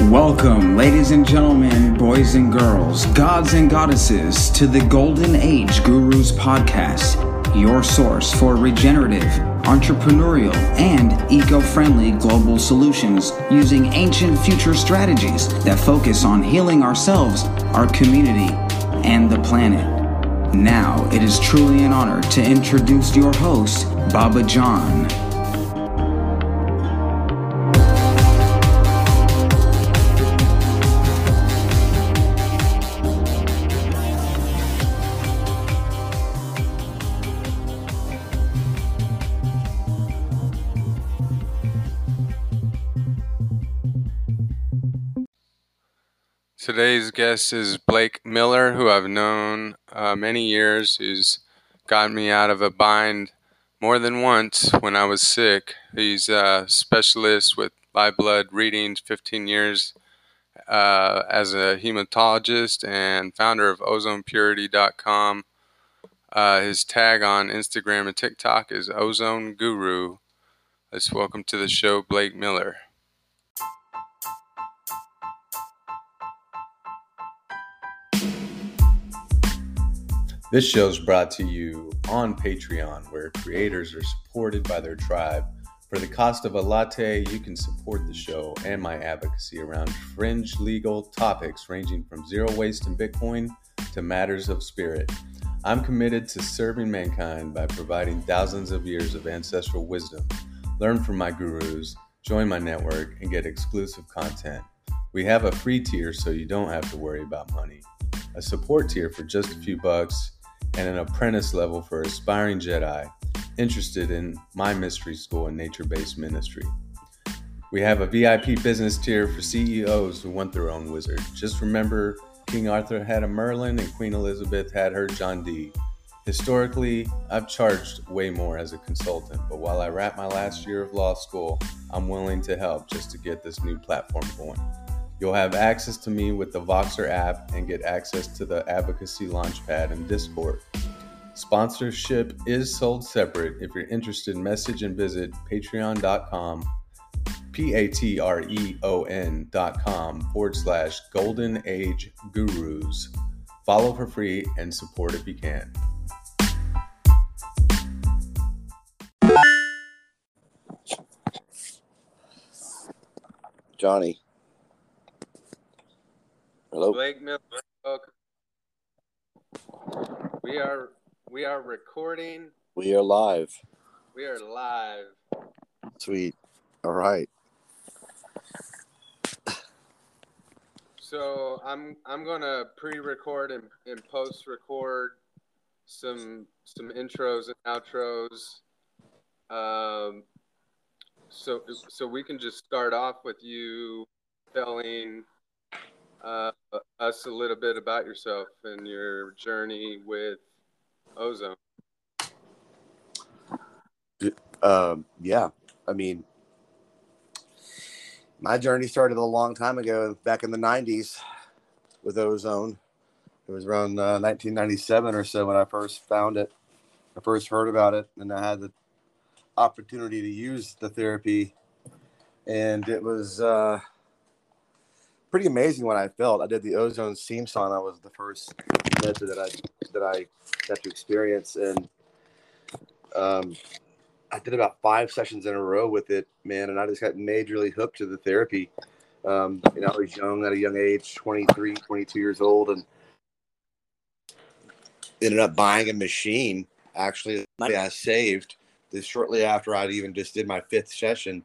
Welcome, ladies and gentlemen, boys and girls, gods and goddesses, to the Golden Age Gurus podcast, your source for regenerative, entrepreneurial, and eco friendly global solutions using ancient future strategies that focus on healing ourselves, our community, and the planet. Now, it is truly an honor to introduce your host, Baba John. Today's guest is Blake Miller, who I've known uh, many years, who's gotten me out of a bind more than once when I was sick. He's a specialist with live blood readings, 15 years uh, as a hematologist, and founder of OzonePurity.com. Uh, his tag on Instagram and TikTok is Ozone Guru. Let's welcome to the show Blake Miller. This show is brought to you on Patreon, where creators are supported by their tribe. For the cost of a latte, you can support the show and my advocacy around fringe legal topics ranging from zero waste in Bitcoin to matters of spirit. I'm committed to serving mankind by providing thousands of years of ancestral wisdom. Learn from my gurus, join my network, and get exclusive content. We have a free tier so you don't have to worry about money, a support tier for just a few bucks and an apprentice level for aspiring Jedi interested in my mystery school and nature based ministry. We have a VIP business tier for CEOs who want their own wizard. Just remember, King Arthur had a Merlin and Queen Elizabeth had her John Dee. Historically, I've charged way more as a consultant, but while I wrap my last year of law school, I'm willing to help just to get this new platform going. You'll have access to me with the Voxer app and get access to the Advocacy Launchpad and Discord. Sponsorship is sold separate. If you're interested, message and visit patreon.com, P A T R E O N dot com forward slash golden age gurus. Follow for free and support if you can. Johnny. Hello. Blake Miller, welcome. We are we are recording. We are live. We are live. Sweet. All right. So I'm I'm gonna pre-record and, and post-record some some intros and outros. Um, so so we can just start off with you telling uh, us a little bit about yourself and your journey with ozone. Um, yeah. I mean, my journey started a long time ago, back in the 90s with ozone. It was around uh, 1997 or so when I first found it. I first heard about it, and I had the opportunity to use the therapy. And it was uh, pretty amazing what I felt. I did the ozone steam sauna was the first method that I that I got to experience, and um, I did about five sessions in a row with it, man, and I just got majorly hooked to the therapy. Um, you know, I was young at a young age, 23, 22 years old, and ended up buying a machine. Actually, I saved this shortly after I'd even just did my fifth session.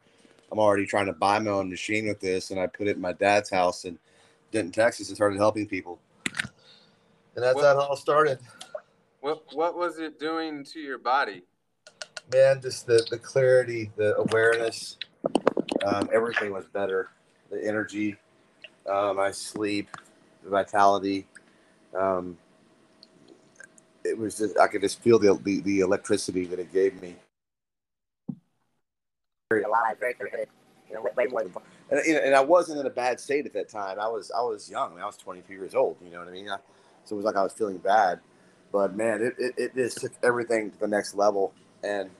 I'm already trying to buy my own machine with this, and I put it in my dad's house in Denton, Texas, and started helping people. And that's What- how it all started. What what was it doing to your body? Man, just the, the clarity, the awareness, um, everything was better. The energy, uh, my sleep, the vitality. Um, it was just, I could just feel the, the, the electricity that it gave me. Very alive, very good. You know, way more than, and, and I wasn't in a bad state at that time. I was I was young. I was 22 years old. You know what I mean? I, so it was like I was feeling bad. But man, it, it, it just took everything to the next level. And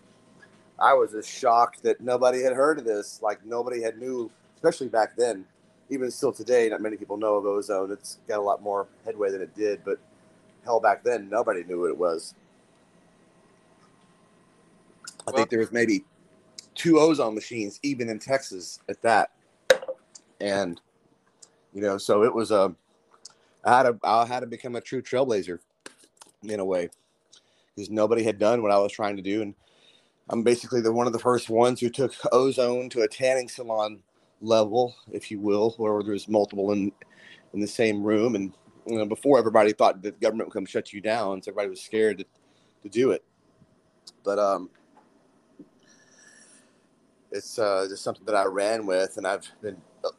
I was just shocked that nobody had heard of this. Like nobody had knew, especially back then. even still today, not many people know of ozone. It's got a lot more headway than it did, but hell, back then nobody knew what it was. I think there was maybe two ozone machines, even in Texas, at that. And you know, so it was a. I had to I had to become a true trailblazer, in a way, because nobody had done what I was trying to do, and I'm basically the one of the first ones who took ozone to a tanning salon level, if you will, where there's multiple in in the same room. And you know, before everybody thought the government would come shut you down, so everybody was scared to, to do it. But um, it's uh, just something that I ran with, and I've been uh,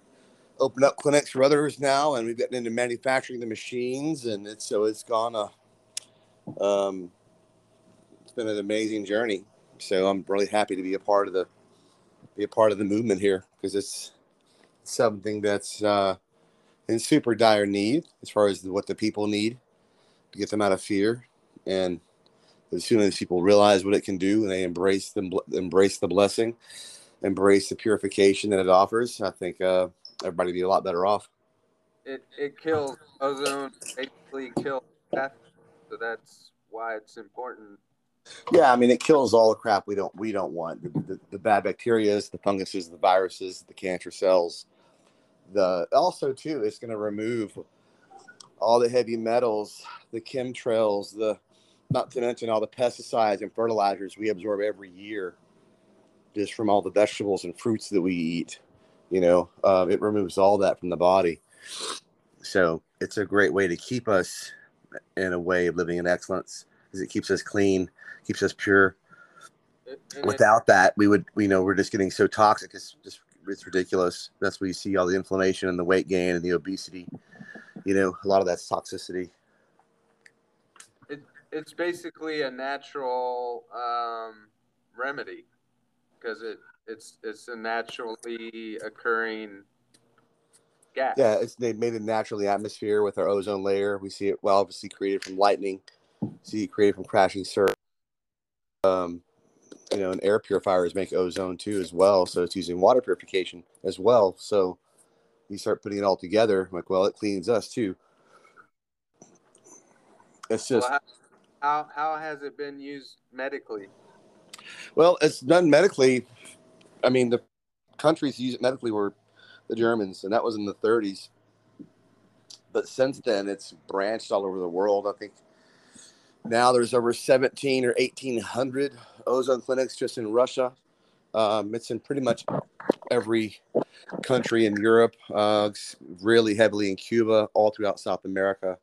opened up clinics for others now, and we've gotten into manufacturing the machines, and it's so it's gone a um, it's been an amazing journey. So I'm really happy to be a part of the be a part of the movement here because it's something that's uh, in super dire need as far as what the people need to get them out of fear. And as soon as people realize what it can do and they embrace them, embrace the blessing, embrace the purification that it offers, I think uh, everybody would be a lot better off. It it kills ozone, basically kills death, so that's why it's important yeah, I mean, it kills all the crap we don't we don't want the, the, the bad bacteria, the funguses, the viruses, the cancer cells. The also too, it's going to remove all the heavy metals, the chemtrails, the not to mention all the pesticides and fertilizers we absorb every year, just from all the vegetables and fruits that we eat. You know, uh, it removes all that from the body. So it's a great way to keep us in a way of living in excellence, because it keeps us clean keeps us pure. Without that, we would, you know, we're just getting so toxic. It's just, it's ridiculous. That's where you see all the inflammation and the weight gain and the obesity. You know, a lot of that's toxicity. It, it's basically a natural um, remedy because it it's it's a naturally occurring gas. Yeah, it's they made it naturally atmosphere with our ozone layer. We see it well, obviously created from lightning. See it created from crashing surf um, you know, and air purifiers make ozone too as well. So it's using water purification as well. So you start putting it all together, I'm like, well, it cleans us too. It's just well, how how has it been used medically? Well, it's done medically. I mean, the countries use it medically were the Germans, and that was in the 30s. But since then, it's branched all over the world. I think now there's over 17 or 1800 ozone clinics just in Russia. Um, it's in pretty much every country in Europe, uh, really heavily in Cuba, all throughout South America.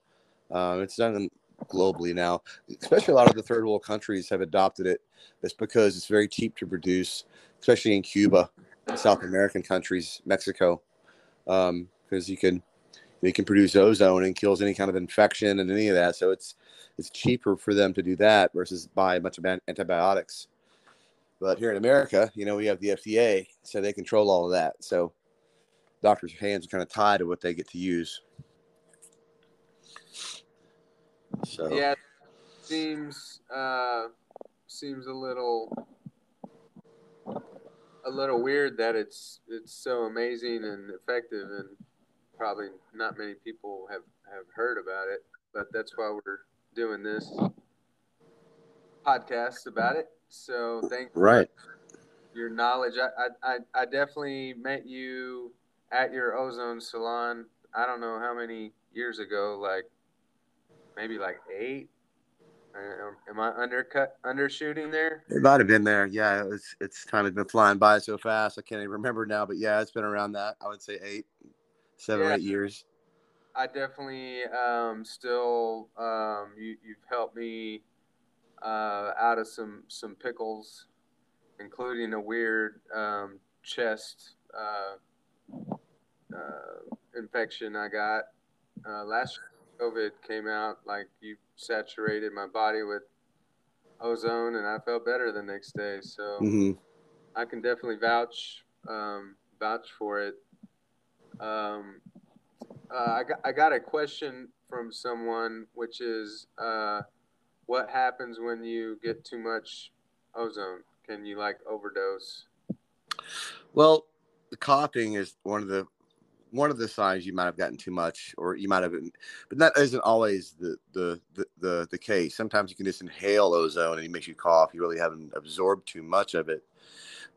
Uh, it's done globally now, especially a lot of the third world countries have adopted it. It's because it's very cheap to produce, especially in Cuba, South American countries, Mexico, because um, you can you can produce ozone and kills any kind of infection and any of that. So it's it's cheaper for them to do that versus buy a bunch of antibiotics. But here in America, you know, we have the FDA, so they control all of that. So doctors' hands are kind of tied to what they get to use. So yeah, seems uh, seems a little a little weird that it's it's so amazing and effective, and probably not many people have have heard about it. But that's why we're doing this podcast about it. So thank right your knowledge. I, I I definitely met you at your ozone salon. I don't know how many years ago, like maybe like eight. Uh, am I undercut undershooting there? It might have been there. Yeah, it was, it's time of been flying by so fast. I can't even remember now, but yeah, it's been around that. I would say eight, seven, yeah. eight years. I definitely um, still um, you, you've helped me uh, out of some some pickles, including a weird um, chest uh, uh, infection I got uh, last COVID came out. Like you saturated my body with ozone, and I felt better the next day. So mm-hmm. I can definitely vouch um, vouch for it. Um, uh, I, got, I got a question from someone, which is uh, what happens when you get too much ozone? Can you like overdose? Well, the coughing is one of the one of the signs you might have gotten too much, or you might have, been, but that isn't always the, the the the the case. Sometimes you can just inhale ozone and it makes you cough. You really haven't absorbed too much of it.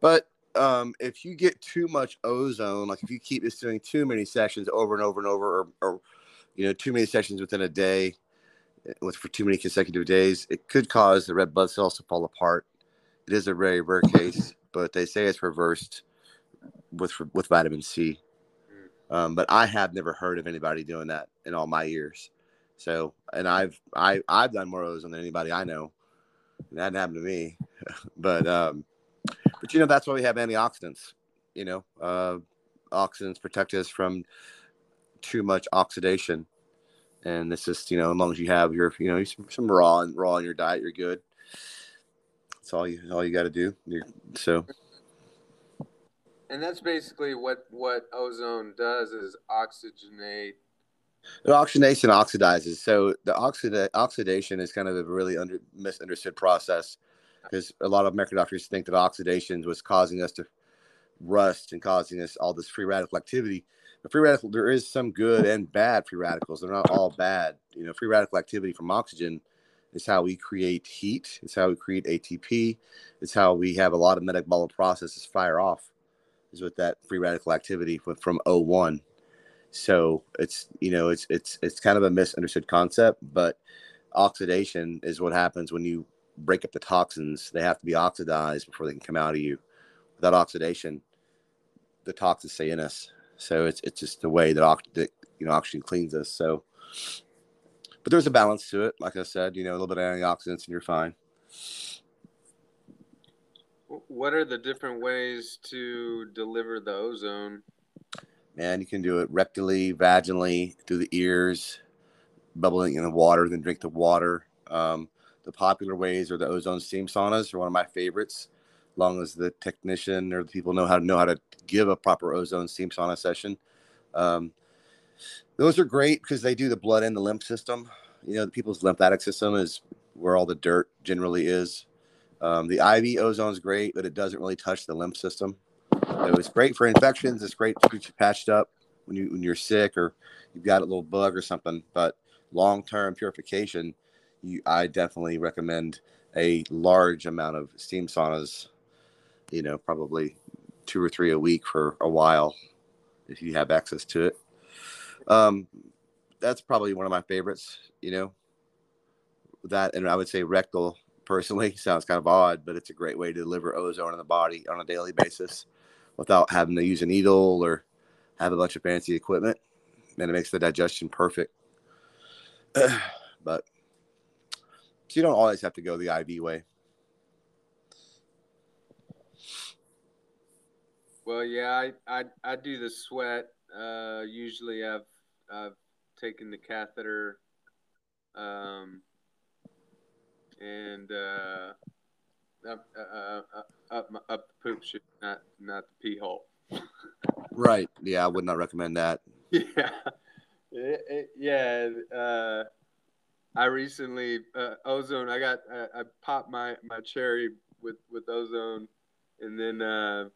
But um, if you get too much ozone, like if you keep just doing too many sessions over and over and over, or, or you know, too many sessions within a day, eh, with for too many consecutive days, it could cause the red blood cells to fall apart. It is a very rare case, but they say it's reversed with with vitamin C. Um, but I have never heard of anybody doing that in all my years. So, and I've I I've done more of those than anybody I know. And that happened to me, but um, but you know that's why we have antioxidants. You know, uh, oxidants protect us from too much oxidation, and it's just you know as long as you have your you know some, some raw and raw in your diet, you're good. That's all you all you got to do. You're, so and that's basically what what ozone does is oxygenate. Oxygenates and oxidizes. So the oxida- oxidation is kind of a really under misunderstood process because a lot of medical doctors think that oxidation was causing us to rust and causing us all this free radical activity. But free radical there is some good and bad free radicals. They're not all bad. You know free radical activity from oxygen is how we create heat. It's how we create atp it's how we have a lot of metabolic processes fire off is with that free radical activity from O1 so it's you know it's it's it's kind of a misunderstood concept but oxidation is what happens when you break up the toxins. They have to be oxidized before they can come out of you. Without oxidation the toxins stay in us. So it's it's just the way that, ox- that you know oxygen cleans us. So but there's a balance to it. Like i said you know a little bit of antioxidants and you're fine what are the different ways to deliver the ozone? Man, you can do it rectally, vaginally, through the ears, bubbling in the water, then drink the water. Um, the popular ways are the ozone steam saunas are one of my favorites. Long as the technician or the people know how to know how to give a proper ozone steam sauna session. Um, those are great because they do the blood and the lymph system. You know, the people's lymphatic system is where all the dirt generally is. Um, the IV ozone is great, but it doesn't really touch the lymph system. So it's great for infections. It's great to get you patched up when you when you're sick or you've got a little bug or something. But long term purification, you, I definitely recommend a large amount of steam saunas. You know, probably two or three a week for a while if you have access to it. Um, that's probably one of my favorites. You know, that and I would say rectal personally. Sounds kind of odd, but it's a great way to deliver ozone in the body on a daily basis without having to use a needle or have a bunch of fancy equipment. And it makes the digestion perfect. but so you don't always have to go the IV way. Well, yeah, I I, I do the sweat. Uh, usually, I've I've taken the catheter um, and uh, up, uh, uh, uh up, up the poop chute, not not the pee hole. right. Yeah, I would not recommend that. Yeah. It, it, yeah. Uh, I recently uh, ozone. I got I, I, popped my my cherry with with ozone, and then uh,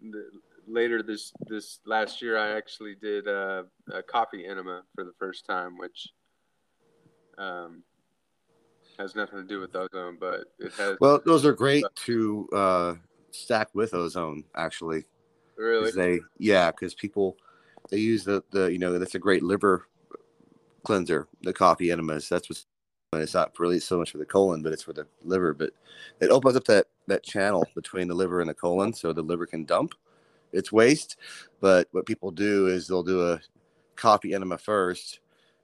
the, later this this last year I actually did uh, a coffee enema for the first time, which um, has nothing to do with ozone, but it has. Well, those are great to uh, stack with ozone, actually. Really? They, yeah, because people they use the the you know that's a great liver cleanser, the coffee enemas. That's what's it's not really so much for the colon, but it's for the liver. But it opens up that that channel between the liver and the colon, so the liver can dump its waste. But what people do is they'll do a coffee enema first.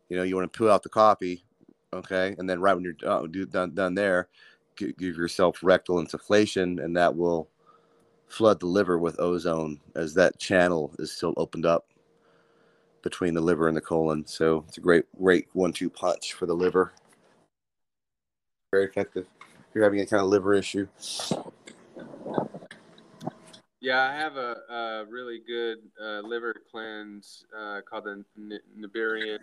You know, you want to pull out the coffee, okay? And then right when you're uh, done, done there give, give yourself rectal insufflation and that will flood the liver with ozone as that channel is still opened up between the liver and the colon. So it's a great great one-two punch for the liver. Very effective. If you're having any kind of liver issue. Yeah, I have a, a really good uh, liver cleanse uh, called the N- Nibirian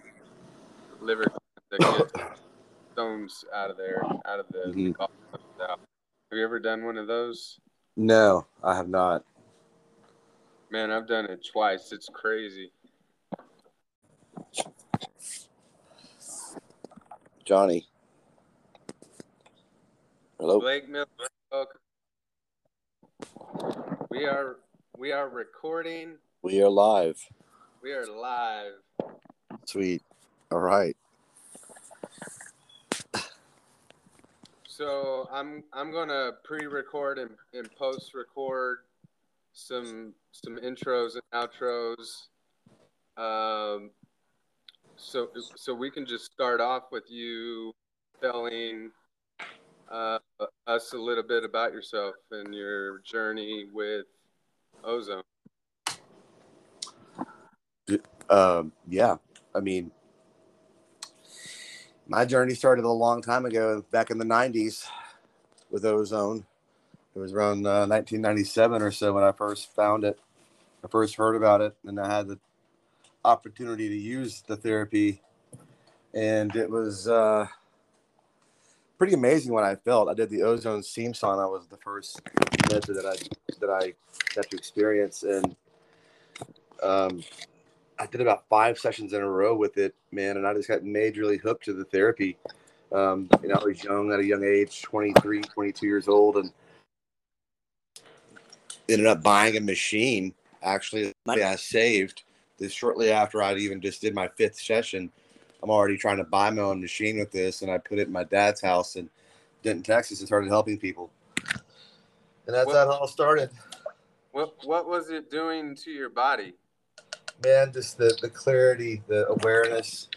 liver that get stones out of there, out of the, mm-hmm. the golf. Have you ever done one of those? No, I have not. Man, I've done it twice. It's crazy. Johnny. Hello. Blake Miller. We are we are recording. We are live. We are live. Sweet. All right. So I'm I'm gonna pre-record and, and post-record some some intros and outros. Um, so so we can just start off with you telling uh, us a little bit about yourself and your journey with ozone. Um, yeah. I mean, my journey started a long time ago, back in the '90s, with ozone. It was around uh, 1997 or so when I first found it. I first heard about it, and I had the opportunity to use the therapy, and it was uh, pretty amazing what I felt. I did the ozone steam sauna was the first method that I that I got to experience, and um, I did about five sessions in a row with it, man, and I just got majorly hooked to the therapy. Um, you know, I was young at a young age, 23, 22 years old, and ended up buying a machine. Actually, I saved this shortly after I'd even just did my fifth session. I'm already trying to buy my own machine with this, and I put it in my dad's house in Denton, Texas, and started helping people. And that's What- how it all started. What what was it doing to your body? Man, just the, the clarity, the awareness,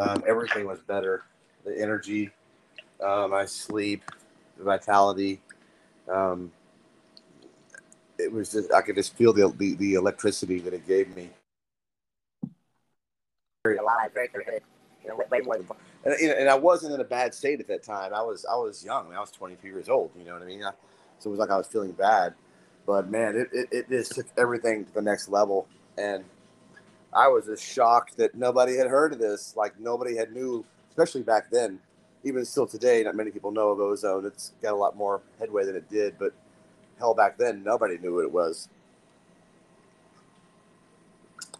um, everything was better. The energy, uh, my sleep, the vitality. Um, it was just, I could just feel the, the, the electricity that it gave me. Very alive, than, and, and I wasn't in a bad state at that time. I was I was young. I was 22 years old. You know what I mean? I, so it was like I was feeling bad. But man, it, it, it just took everything to the next level and I was just shocked that nobody had heard of this. Like nobody had knew, especially back then. Even still today, not many people know of ozone. It's got a lot more headway than it did, but hell, back then nobody knew what it was.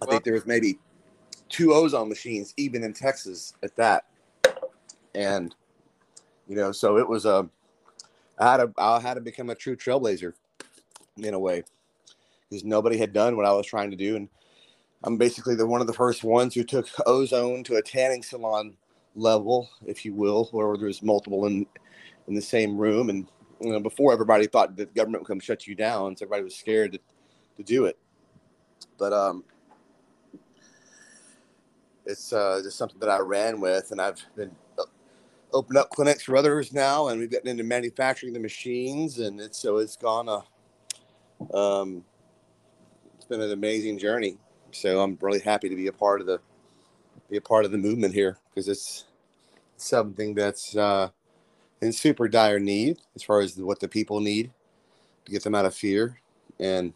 I think there was maybe two ozone machines, even in Texas, at that. And you know, so it was a. I had to I had to become a true trailblazer, in a way, because nobody had done what I was trying to do, and I'm basically the one of the first ones who took ozone to a tanning salon level, if you will, where there's multiple in in the same room. And you know, before everybody thought that the government would come shut you down, so everybody was scared to, to do it. But um, it's uh, just something that I ran with, and I've been uh, opened up clinics for others now, and we've gotten into manufacturing the machines, and it's so it's gone a um, it's been an amazing journey so I'm really happy to be a part of the be a part of the movement here because it's something that's uh, in super dire need as far as what the people need to get them out of fear and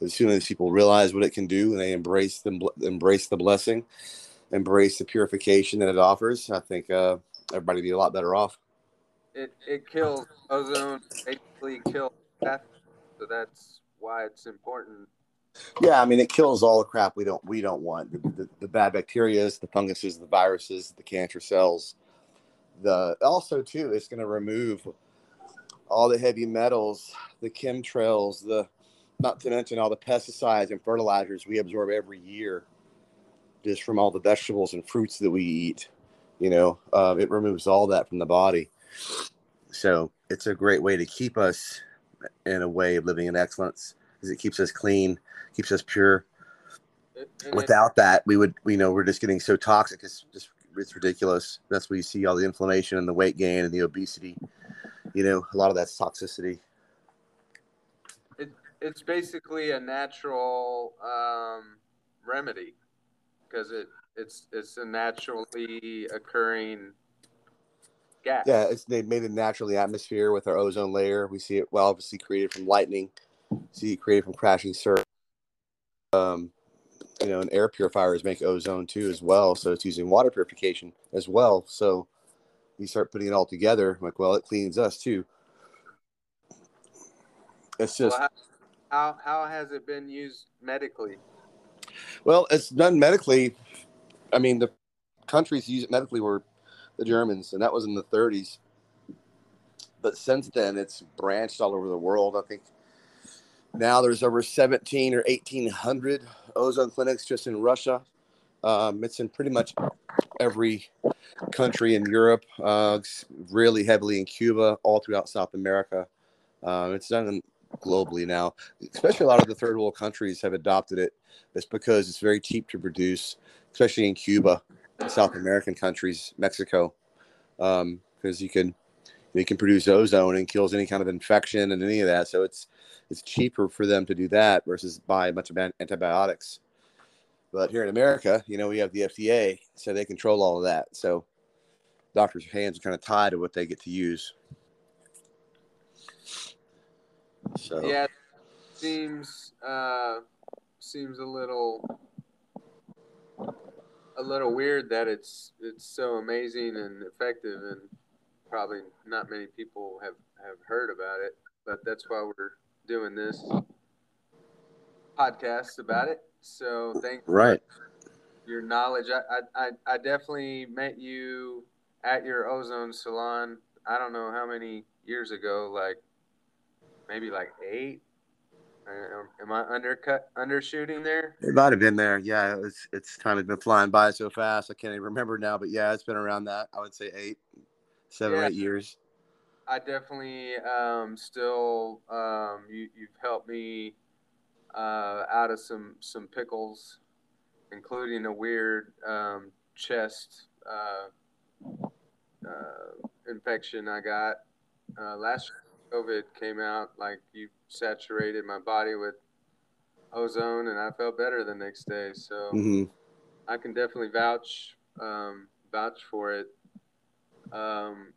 as soon as people realize what it can do and they embrace them embrace the blessing embrace the purification that it offers i think uh, everybody be a lot better off It it kills ozone, basically kills death. So that's why it's important. Yeah, I mean it kills all the crap we don't we don't want the, the, the bad bacterias, the funguses, the viruses, the cancer cells. The also too, it's going to remove all the heavy metals, the chemtrails, the not to mention all the pesticides and fertilizers we absorb every year, just from all the vegetables and fruits that we eat. You know, uh, it removes all that from the body. So it's a great way to keep us in a way of living in excellence, because it keeps us clean keeps us pure. And Without that, we would, you know, we're just getting so toxic. It's just, it's ridiculous. That's where you see all the inflammation and the weight gain and the obesity. You know, a lot of that's toxicity. it, it's basically a natural um, remedy because it it's it's a naturally occurring gas. Yeah, it's they made it naturally atmosphere with our ozone layer. We see it well, obviously created from lightning. See created from crashing surf. Um, you know, and air purifiers make ozone too as well. So it's using water purification as well. So you start putting it all together, like, well, it cleans us too. It's just Well, how, how how has it been used medically? Well, it's done medically. I mean, the countries use it medically were the Germans, and that was in the 30s. But since then, it's branched all over the world. I think now there's over 17 or 1800 ozone clinics just in Russia. Um, it's in pretty much every country in Europe, uh, really heavily in Cuba, all throughout South America. Uh, it's done globally now, especially a lot of the third world countries have adopted it. It's because it's very cheap to produce, especially in Cuba, South American countries, Mexico, because um, you can you can produce ozone and kills any kind of infection and any of that. So it's it's cheaper for them to do that versus buy a bunch of antibiotics. But here in America, you know, we have the FDA, so they control all of that. So doctors' hands are kind of tied to what they get to use. So yeah, seems uh, seems a little a little weird that it's it's so amazing and effective, and probably not many people have have heard about it. But that's why we're doing this podcast about it. So thank right your knowledge. I, I I definitely met you at your ozone salon. I don't know how many years ago, like maybe like eight. Uh, am I undercut undershooting there? It might have been there. Yeah, it's it's kind of been flying by so fast. I can't even remember now, but yeah, it's been around that. I would say eight, seven, yeah. eight years. I definitely um, still um, you you've helped me uh, out of some some pickles, including a weird um, chest uh, uh, infection I got uh, last COVID came out. Like you saturated my body with ozone, and I felt better the next day. So mm-hmm. I can definitely vouch um, vouch for it. Um,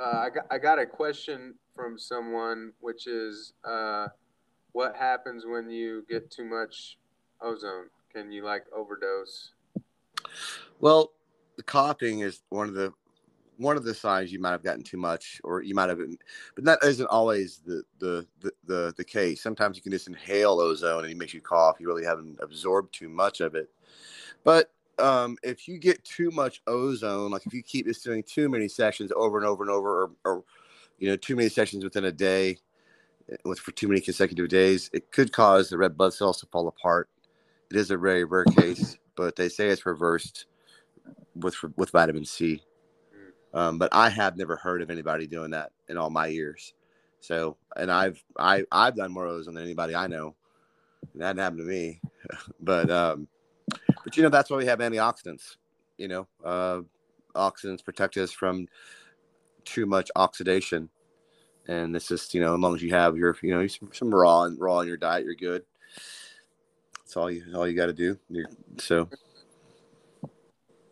uh, I, got, I got a question from someone, which is uh, what happens when you get too much ozone? Can you like overdose? Well, the coughing is one of the one of the signs you might have gotten too much, or you might have been, but that isn't always the the the the, the case. Sometimes you can just inhale ozone and it makes you cough. You really haven't absorbed too much of it. But um, if you get too much ozone, like if you keep just doing too many sessions over and over and over, or, or you know, too many sessions within a day, eh, with for too many consecutive days, it could cause the red blood cells to fall apart. It is a very rare case, but they say it's reversed with with vitamin C. Um, but I have never heard of anybody doing that in all my years. So, and I've I I've done more ozone than anybody I know. And that happened to me, but um, but you know that's why we have antioxidants. You know, uh, oxidants protect us from too much oxidation, and it's just you know as long as you have your you know some, some raw and raw in your diet, you're good. That's all you all you got to do. You're, so.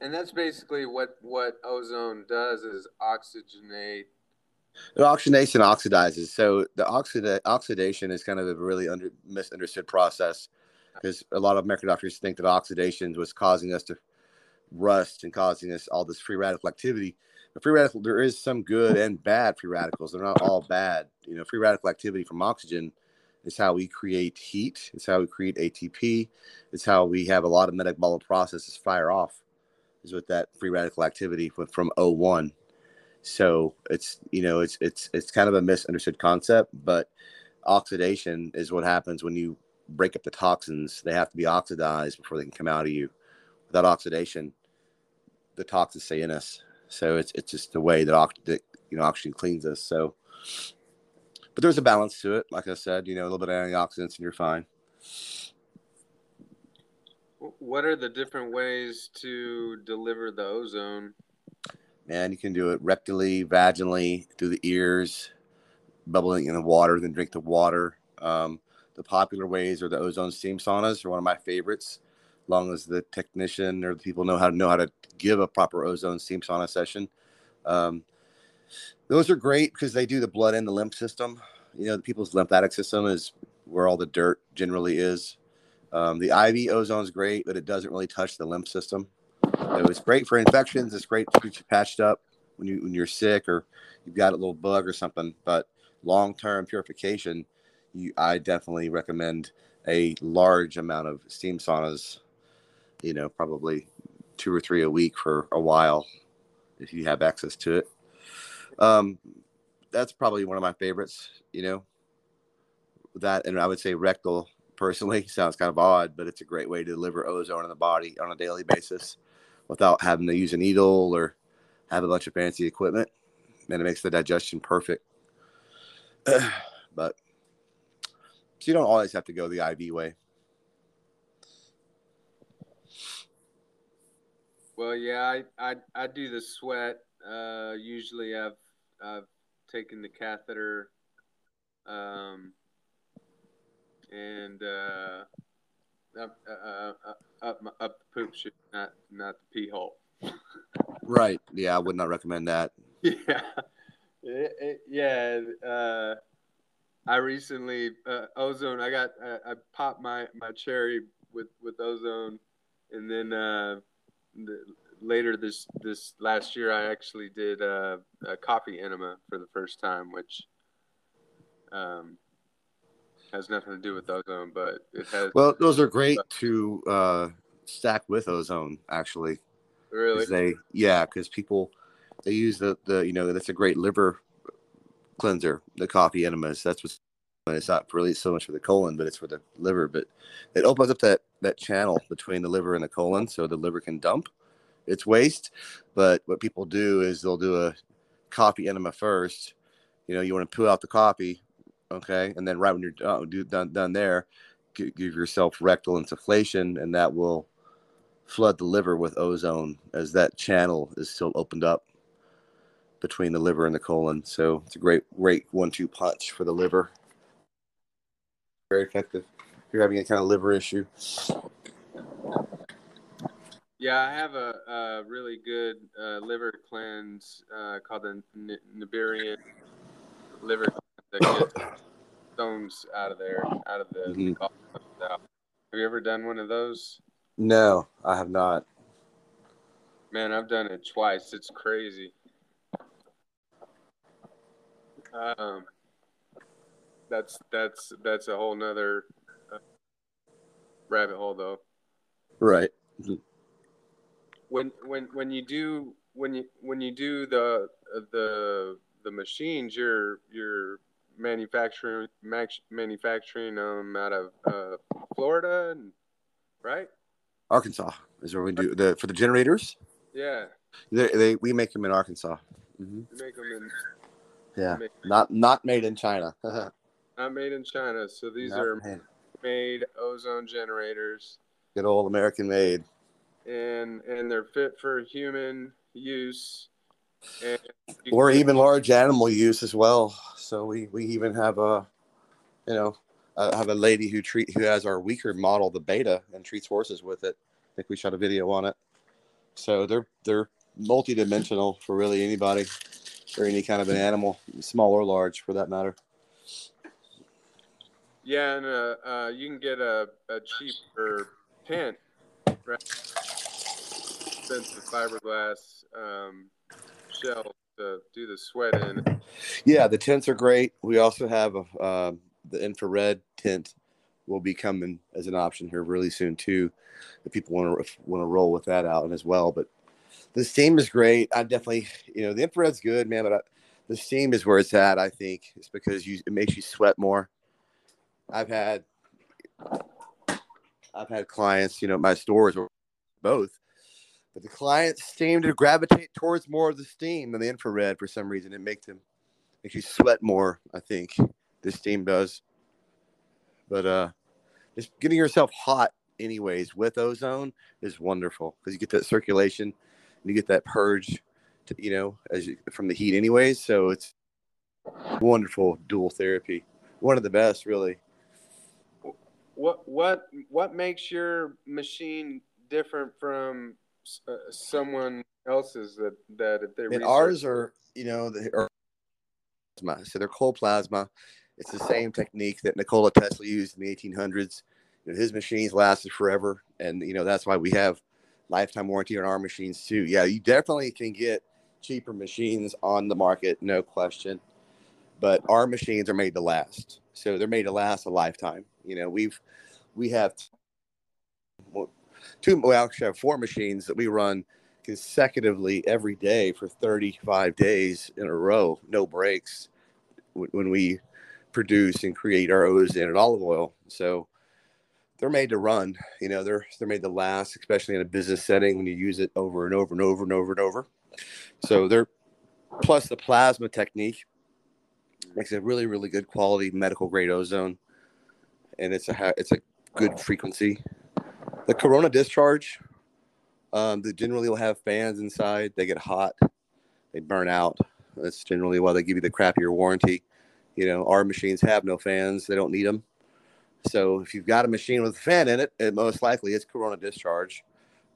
And that's basically what what ozone does is oxygenate. The oxidation oxidizes. So the oxida- oxidation is kind of a really under, misunderstood process because a lot of medical doctors think that oxidation was causing us to rust and causing us all this free radical activity. But free radical, there is some good and bad free radicals. They're not all bad. You know, free radical activity from oxygen is how we create heat. It's how we create ATP. It's how we have a lot of metabolic processes fire off. Is with that free radical activity from O1. So it's you know it's it's it's kind of a misunderstood concept, but oxidation is what happens when you break up the toxins. They have to be oxidized before they can come out of you. Without oxidation, the toxins stay in us. So it's it's just the way that, ox- that you know oxygen cleans us. So, but there's a balance to it. Like I said, you know, a little bit of antioxidants and you're fine. What are the different ways to deliver the ozone? Man, you can do it rectally, vaginally, through the ears, bubbling in the water, then drink the water. Um, the popular ways are the ozone steam saunas are one of my favorites as long as the technician or the people know how to know how to give a proper ozone steam sauna session. Um, those are great because they do the blood and the lymph system. You know the people's lymphatic system is where all the dirt generally is. Um, the iv ozone is great but it doesn't really touch the lymph system. So it's great for infections. It's great to get you patched up when you when you're sick or you've got a little bug or something but long-term purification you, I definitely recommend a large amount of steam saunas. You know, probably two or three a week for a while, if you have access to it. Um, that's probably one of my favorites. You know, that and I would say rectal personally sounds kind of odd, but it's a great way to deliver ozone in the body on a daily basis without having to use a needle or have a bunch of fancy equipment. And it makes the digestion perfect. but so you don't always have to go the IV way. Well, yeah, I, I, I do the sweat. Uh, usually I've, I've taken the catheter, um, and, uh, up, uh, uh, uh up, up the poop chute, not, not the pee hole. right. Yeah. I would not recommend that. Yeah. It, it, yeah. Uh, I recently uh, ozone. I got I, I, popped my my cherry with with ozone, and then uh, the, later this this last year I actually did uh, a coffee enema for the first time, which um, has nothing to do with ozone, but it has. Well, those are great to uh, stack with ozone, actually. Really? They yeah, because people they use the the you know that's a great liver cleanser, the coffee enemas. That's what's it's not really so much for the colon, but it's for the liver. But it opens up that that channel between the liver and the colon, so the liver can dump its waste. But what people do is they'll do a coffee enema first. You know, you want to pull out the coffee, okay, and then right when you're done done, done there, give yourself rectal insufflation, and that will flood the liver with ozone as that channel is still opened up between the liver and the colon. So it's a great, great one-two punch for the liver. Very effective. If you're having a kind of liver issue. Yeah, I have a, a really good uh, liver cleanse uh, called the N- Nibirian liver cleanse that gets stones out of there, out of the. Mm-hmm. Have you ever done one of those? No, I have not. Man, I've done it twice. It's crazy. Um, that's that's that's a whole nother uh, rabbit hole, though. Right. When when when you do when you when you do the the the machines, you're you're manufacturing max, manufacturing them out of uh, Florida, and, right? Arkansas is where we do the for the generators. Yeah. They, they we make them in Arkansas. Mm-hmm. Make them in yeah, not not made in China. not made in China. So these not are made. made ozone generators. Good old American made. And and they're fit for human use. or even large animal use as well. So we, we even have a, you know, I have a lady who treat who has our weaker model, the beta, and treats horses with it. I think we shot a video on it. So they're they're multi-dimensional for really anybody or any kind of an animal, small or large, for that matter. Yeah, and uh, uh, you can get a, a cheaper tent, right? Expensive fiberglass um, shell to do the sweat in. Yeah, the tents are great. We also have a, uh, the infrared tent will be coming as an option here really soon too. If people want to want to roll with that out and as well, but the steam is great. I definitely, you know, the infrared's good, man, but I, the steam is where it's at. I think it's because you it makes you sweat more. I've had, I've had clients, you know, my stores or both, but the clients seem to gravitate towards more of the steam than the infrared for some reason. It makes them makes you sweat more. I think the steam does, but uh, just getting yourself hot anyways with ozone is wonderful because you get that circulation you get that purge, to, you know, as you, from the heat anyways. So it's wonderful dual therapy, one of the best, really. What what what makes your machine different from uh, someone else's that that if they and ours are you know the are plasma. So they're cold plasma. It's the same technique that Nikola Tesla used in the 1800s you know, his machines lasted forever and you know that's why we have lifetime warranty on our machines too. Yeah, you definitely can get cheaper machines on the market, no question. But our machines are made to last, so they're made to last a lifetime. You know, we've we have two. We actually have four machines that we run consecutively every day for 35 days in a row, no breaks, when we produce and create our ozone and olive oil. So they're made to run. You know, they're they're made to last, especially in a business setting when you use it over and over and over and over and over. So they're plus the plasma technique makes a really really good quality medical grade ozone, and it's a it's a good frequency. The Corona discharge, um, they generally will have fans inside. They get hot, they burn out. That's generally why they give you the crappier warranty. You know, our machines have no fans; they don't need them. So if you've got a machine with a fan in it, it most likely it's Corona discharge.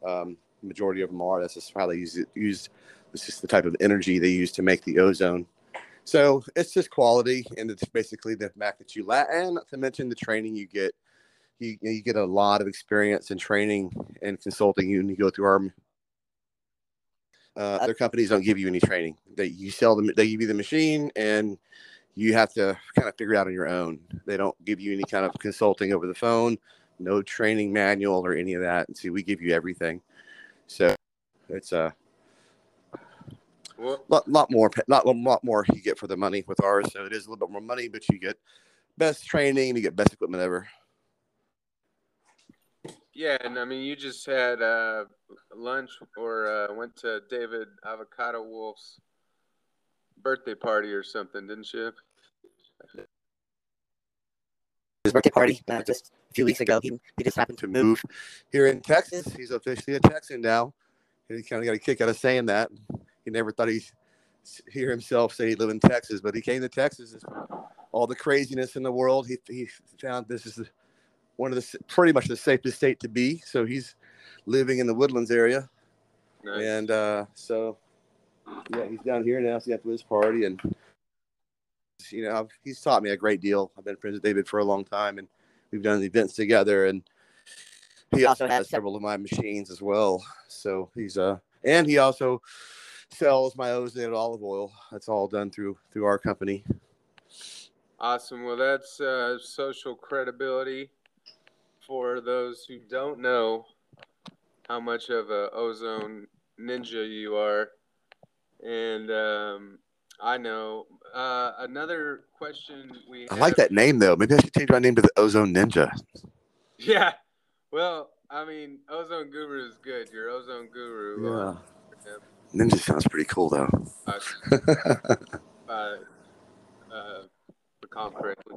Um, majority of them are. That's just how they use it. Use it's just the type of energy they use to make the ozone. So it's just quality, and it's basically the fact that you la- and not to mention the training you get. You you get a lot of experience in training and consulting. You you go through our. Uh, other companies don't give you any training. They you sell them. They give you the machine, and you have to kind of figure out on your own. They don't give you any kind of consulting over the phone, no training manual or any of that. And see, we give you everything. So it's a lot, lot more, not a lot more you get for the money with ours. So it is a little bit more money, but you get best training, you get best equipment ever. Yeah, and I mean, you just had uh, lunch or uh, went to David Avocado Wolfe's birthday party or something, didn't you? His birthday party uh, just a few weeks ago. He, he just happened to move here in Texas. He's officially a Texan now. And he kind of got a kick out of saying that. He never thought he'd hear himself say he lived in Texas, but he came to Texas. All the craziness in the world, he, he found this is one of the pretty much the safest state to be. So he's living in the Woodlands area. Nice. And uh, so yeah, he's down here now. So after his party, and you know, I've, he's taught me a great deal. I've been friends with David for a long time, and we've done events together. And he also has several of my machines as well. So he's uh, and he also sells my ozonated olive oil. That's all done through through our company. Awesome. Well, that's uh, social credibility. For those who don't know how much of a ozone ninja you are, and um, I know uh, another question we. I like that name though. Maybe I should change my name to the Ozone Ninja. Yeah, well, I mean, Ozone Guru is good. Your Ozone Guru. Uh, yeah. Ninja sounds pretty cool though. Uh, uh, uh, recall correctly.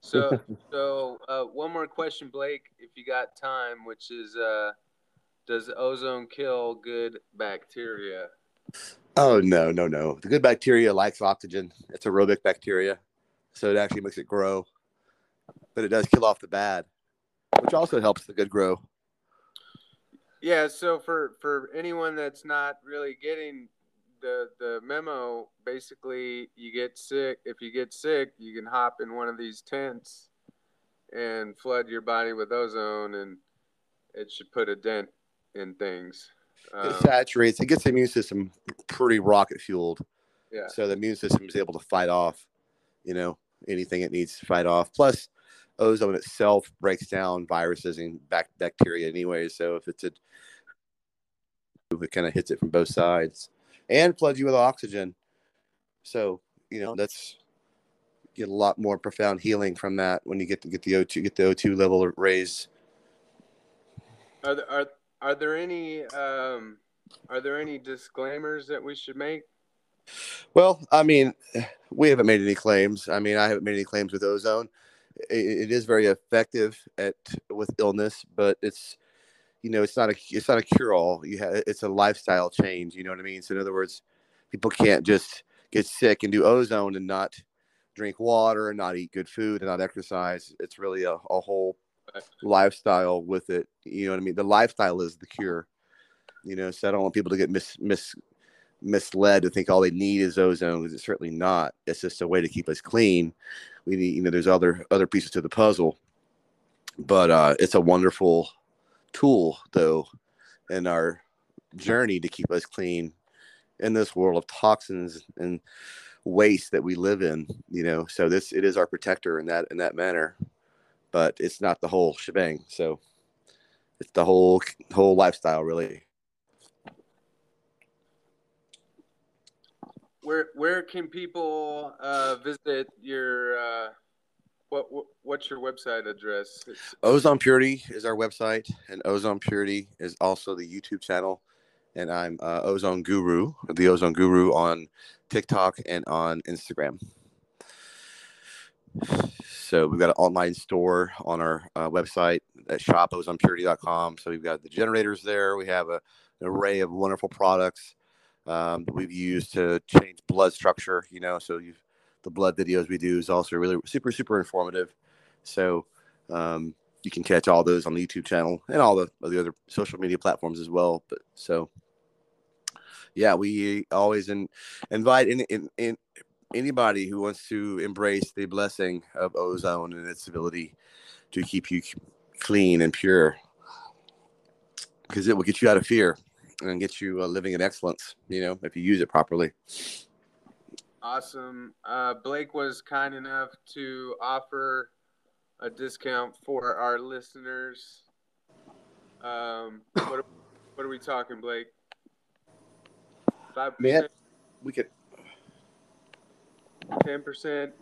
So, so uh, one more question, Blake, if you got time, which is, uh, does ozone kill good bacteria? Oh no, no, no. The good bacteria likes oxygen. It's aerobic bacteria, so it actually makes it grow. But it does kill off the bad, which also helps the good grow. Yeah. So for for anyone that's not really getting the the memo, basically, you get sick. If you get sick, you can hop in one of these tents and flood your body with ozone, and it should put a dent in things. Um, it saturates. It gets the immune system pretty rocket fueled. Yeah. So the immune system is able to fight off, you know, anything it needs to fight off. Plus, ozone itself breaks down viruses and bac- bacteria anyway. So if it's a, it kind of hits it from both sides, and floods you with oxygen. So you know that's get a lot more profound healing from that when you get to get the O2 get the O2 level raised. Are there, are are there any um, are there any disclaimers that we should make? Well, I mean, we haven't made any claims. I mean, I haven't made any claims with ozone. it, it is very effective at with illness, but it's you know it's not a it's not a cure all. You have it's a lifestyle change. You know what I mean? So in other words, people can't just get sick and do ozone and not drink water and not eat good food and not exercise. It's really a, a whole lifestyle with it. You know what I mean? The lifestyle is the cure. You know, so I don't want people to get mis, mis misled to think all they need is ozone because it's certainly not. It's just a way to keep us clean. We need, you know, there's other other pieces to the puzzle, but uh, it's a wonderful tool though in our journey to keep us clean in this world of toxins and waste that we live in. You know, so this it is our protector in that in that manner but it's not the whole shebang. So it's the whole whole lifestyle, really. where where can people uh, visit your uh, what, what what's your website address? It's, Ozone Purity is our website, and Ozone Purity is also the YouTube channel. And I'm uh, Ozone Guru, the Ozone Guru on TikTok and on Instagram. So we've got an online store on our uh, website at shopozonepurity.com. So we've got the generators there. We have a, an array of wonderful products um, that we've used to change blood structure. You know, so the blood videos we do is also really super super informative. So um, you can catch all those on the YouTube channel and all the, the other social media platforms as well. But so yeah, we always in, invite in, in, in anybody who wants to embrace the blessing of ozone and its ability to keep you clean and pure. Because it will get you out of fear and get you uh, living in excellence you know if you use it properly. Awesome. Uh, blake was kind enough to offer a discount for our listeners. Um, what, are, what are we talking blake? Five percent. We could ten percent.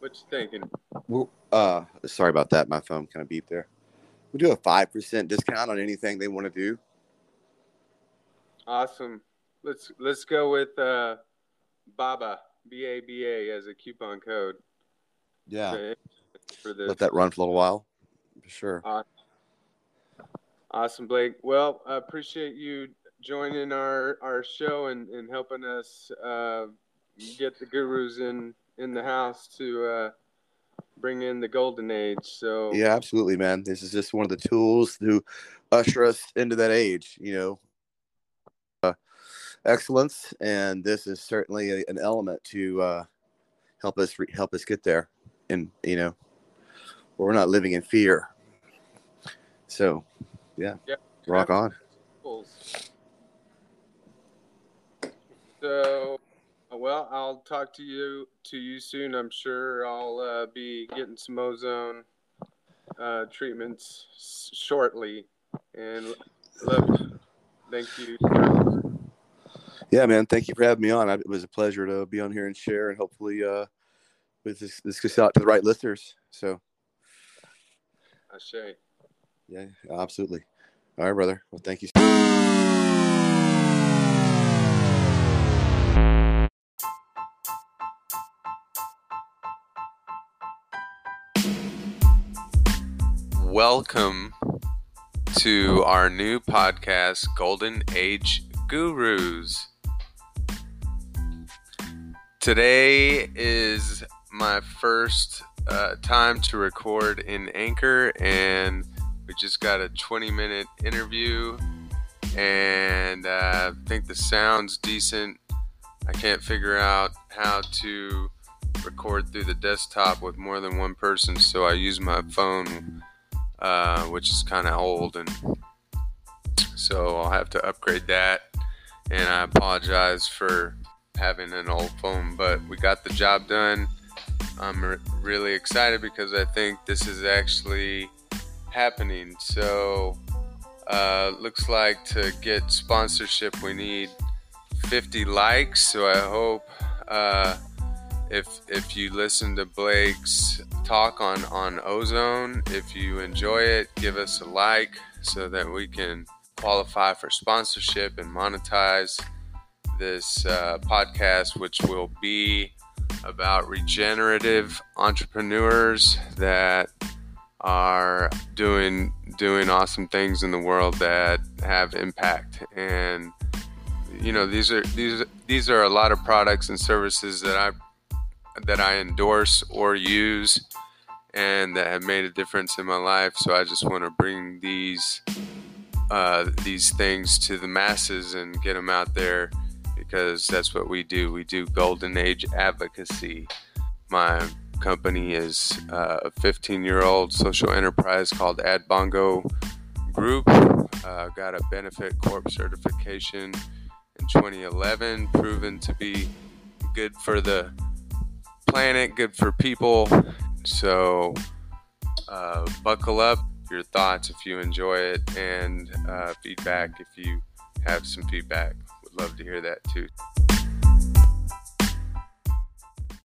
What you thinking? Well, uh, sorry about that. My phone kind of beeped there. We do a five percent discount on anything they want to do. Awesome. Let's let's go with uh, Baba B A B A as a coupon code. Yeah. For this. Let that run for a little while. For sure. Awesome. awesome, Blake. Well, I appreciate you joining our our show and, and helping us uh, get the gurus in in the house to uh, bring in the golden age. So yeah, absolutely, man. This is just one of the tools to usher us into that age. You know, uh, excellence, and this is certainly a, an element to uh, help us re- help us get there. And you know, we're not living in fear. So, yeah, yeah. rock on. So, well, I'll talk to you to you soon. I'm sure I'll uh, be getting some ozone uh, treatments shortly. And love, thank you. Yeah, man. Thank you for having me on. It was a pleasure to be on here and share, and hopefully, uh, with this, this gets out to the right listeners. So, I say. Yeah, absolutely. All right, brother. Well, thank you. Welcome to our new podcast, Golden Age Gurus. Today is my first uh, time to record in Anchor, and we just got a 20 minute interview, and uh, I think the sound's decent. I can't figure out how to record through the desktop with more than one person, so I use my phone uh, which is kind of old, and so I'll have to upgrade that. And I apologize for having an old phone, but we got the job done. I'm re- really excited because I think this is actually happening. So, uh, looks like to get sponsorship, we need 50 likes. So I hope uh, if if you listen to Blake's talk on on ozone, if you enjoy it, give us a like so that we can qualify for sponsorship and monetize this uh, podcast, which will be about regenerative entrepreneurs that are doing doing awesome things in the world that have impact. And you know these are these these are a lot of products and services that I that I endorse or use and that have made a difference in my life. So I just want to bring these uh, these things to the masses and get them out there because that's what we do. We do golden age advocacy. My company is uh, a 15 year old social enterprise called Ad Bongo Group. Uh, got a benefit corp certification in 2011, proven to be good for the planet, good for people. So, uh, buckle up your thoughts if you enjoy it, and uh, feedback if you have some feedback. Would love to hear that too.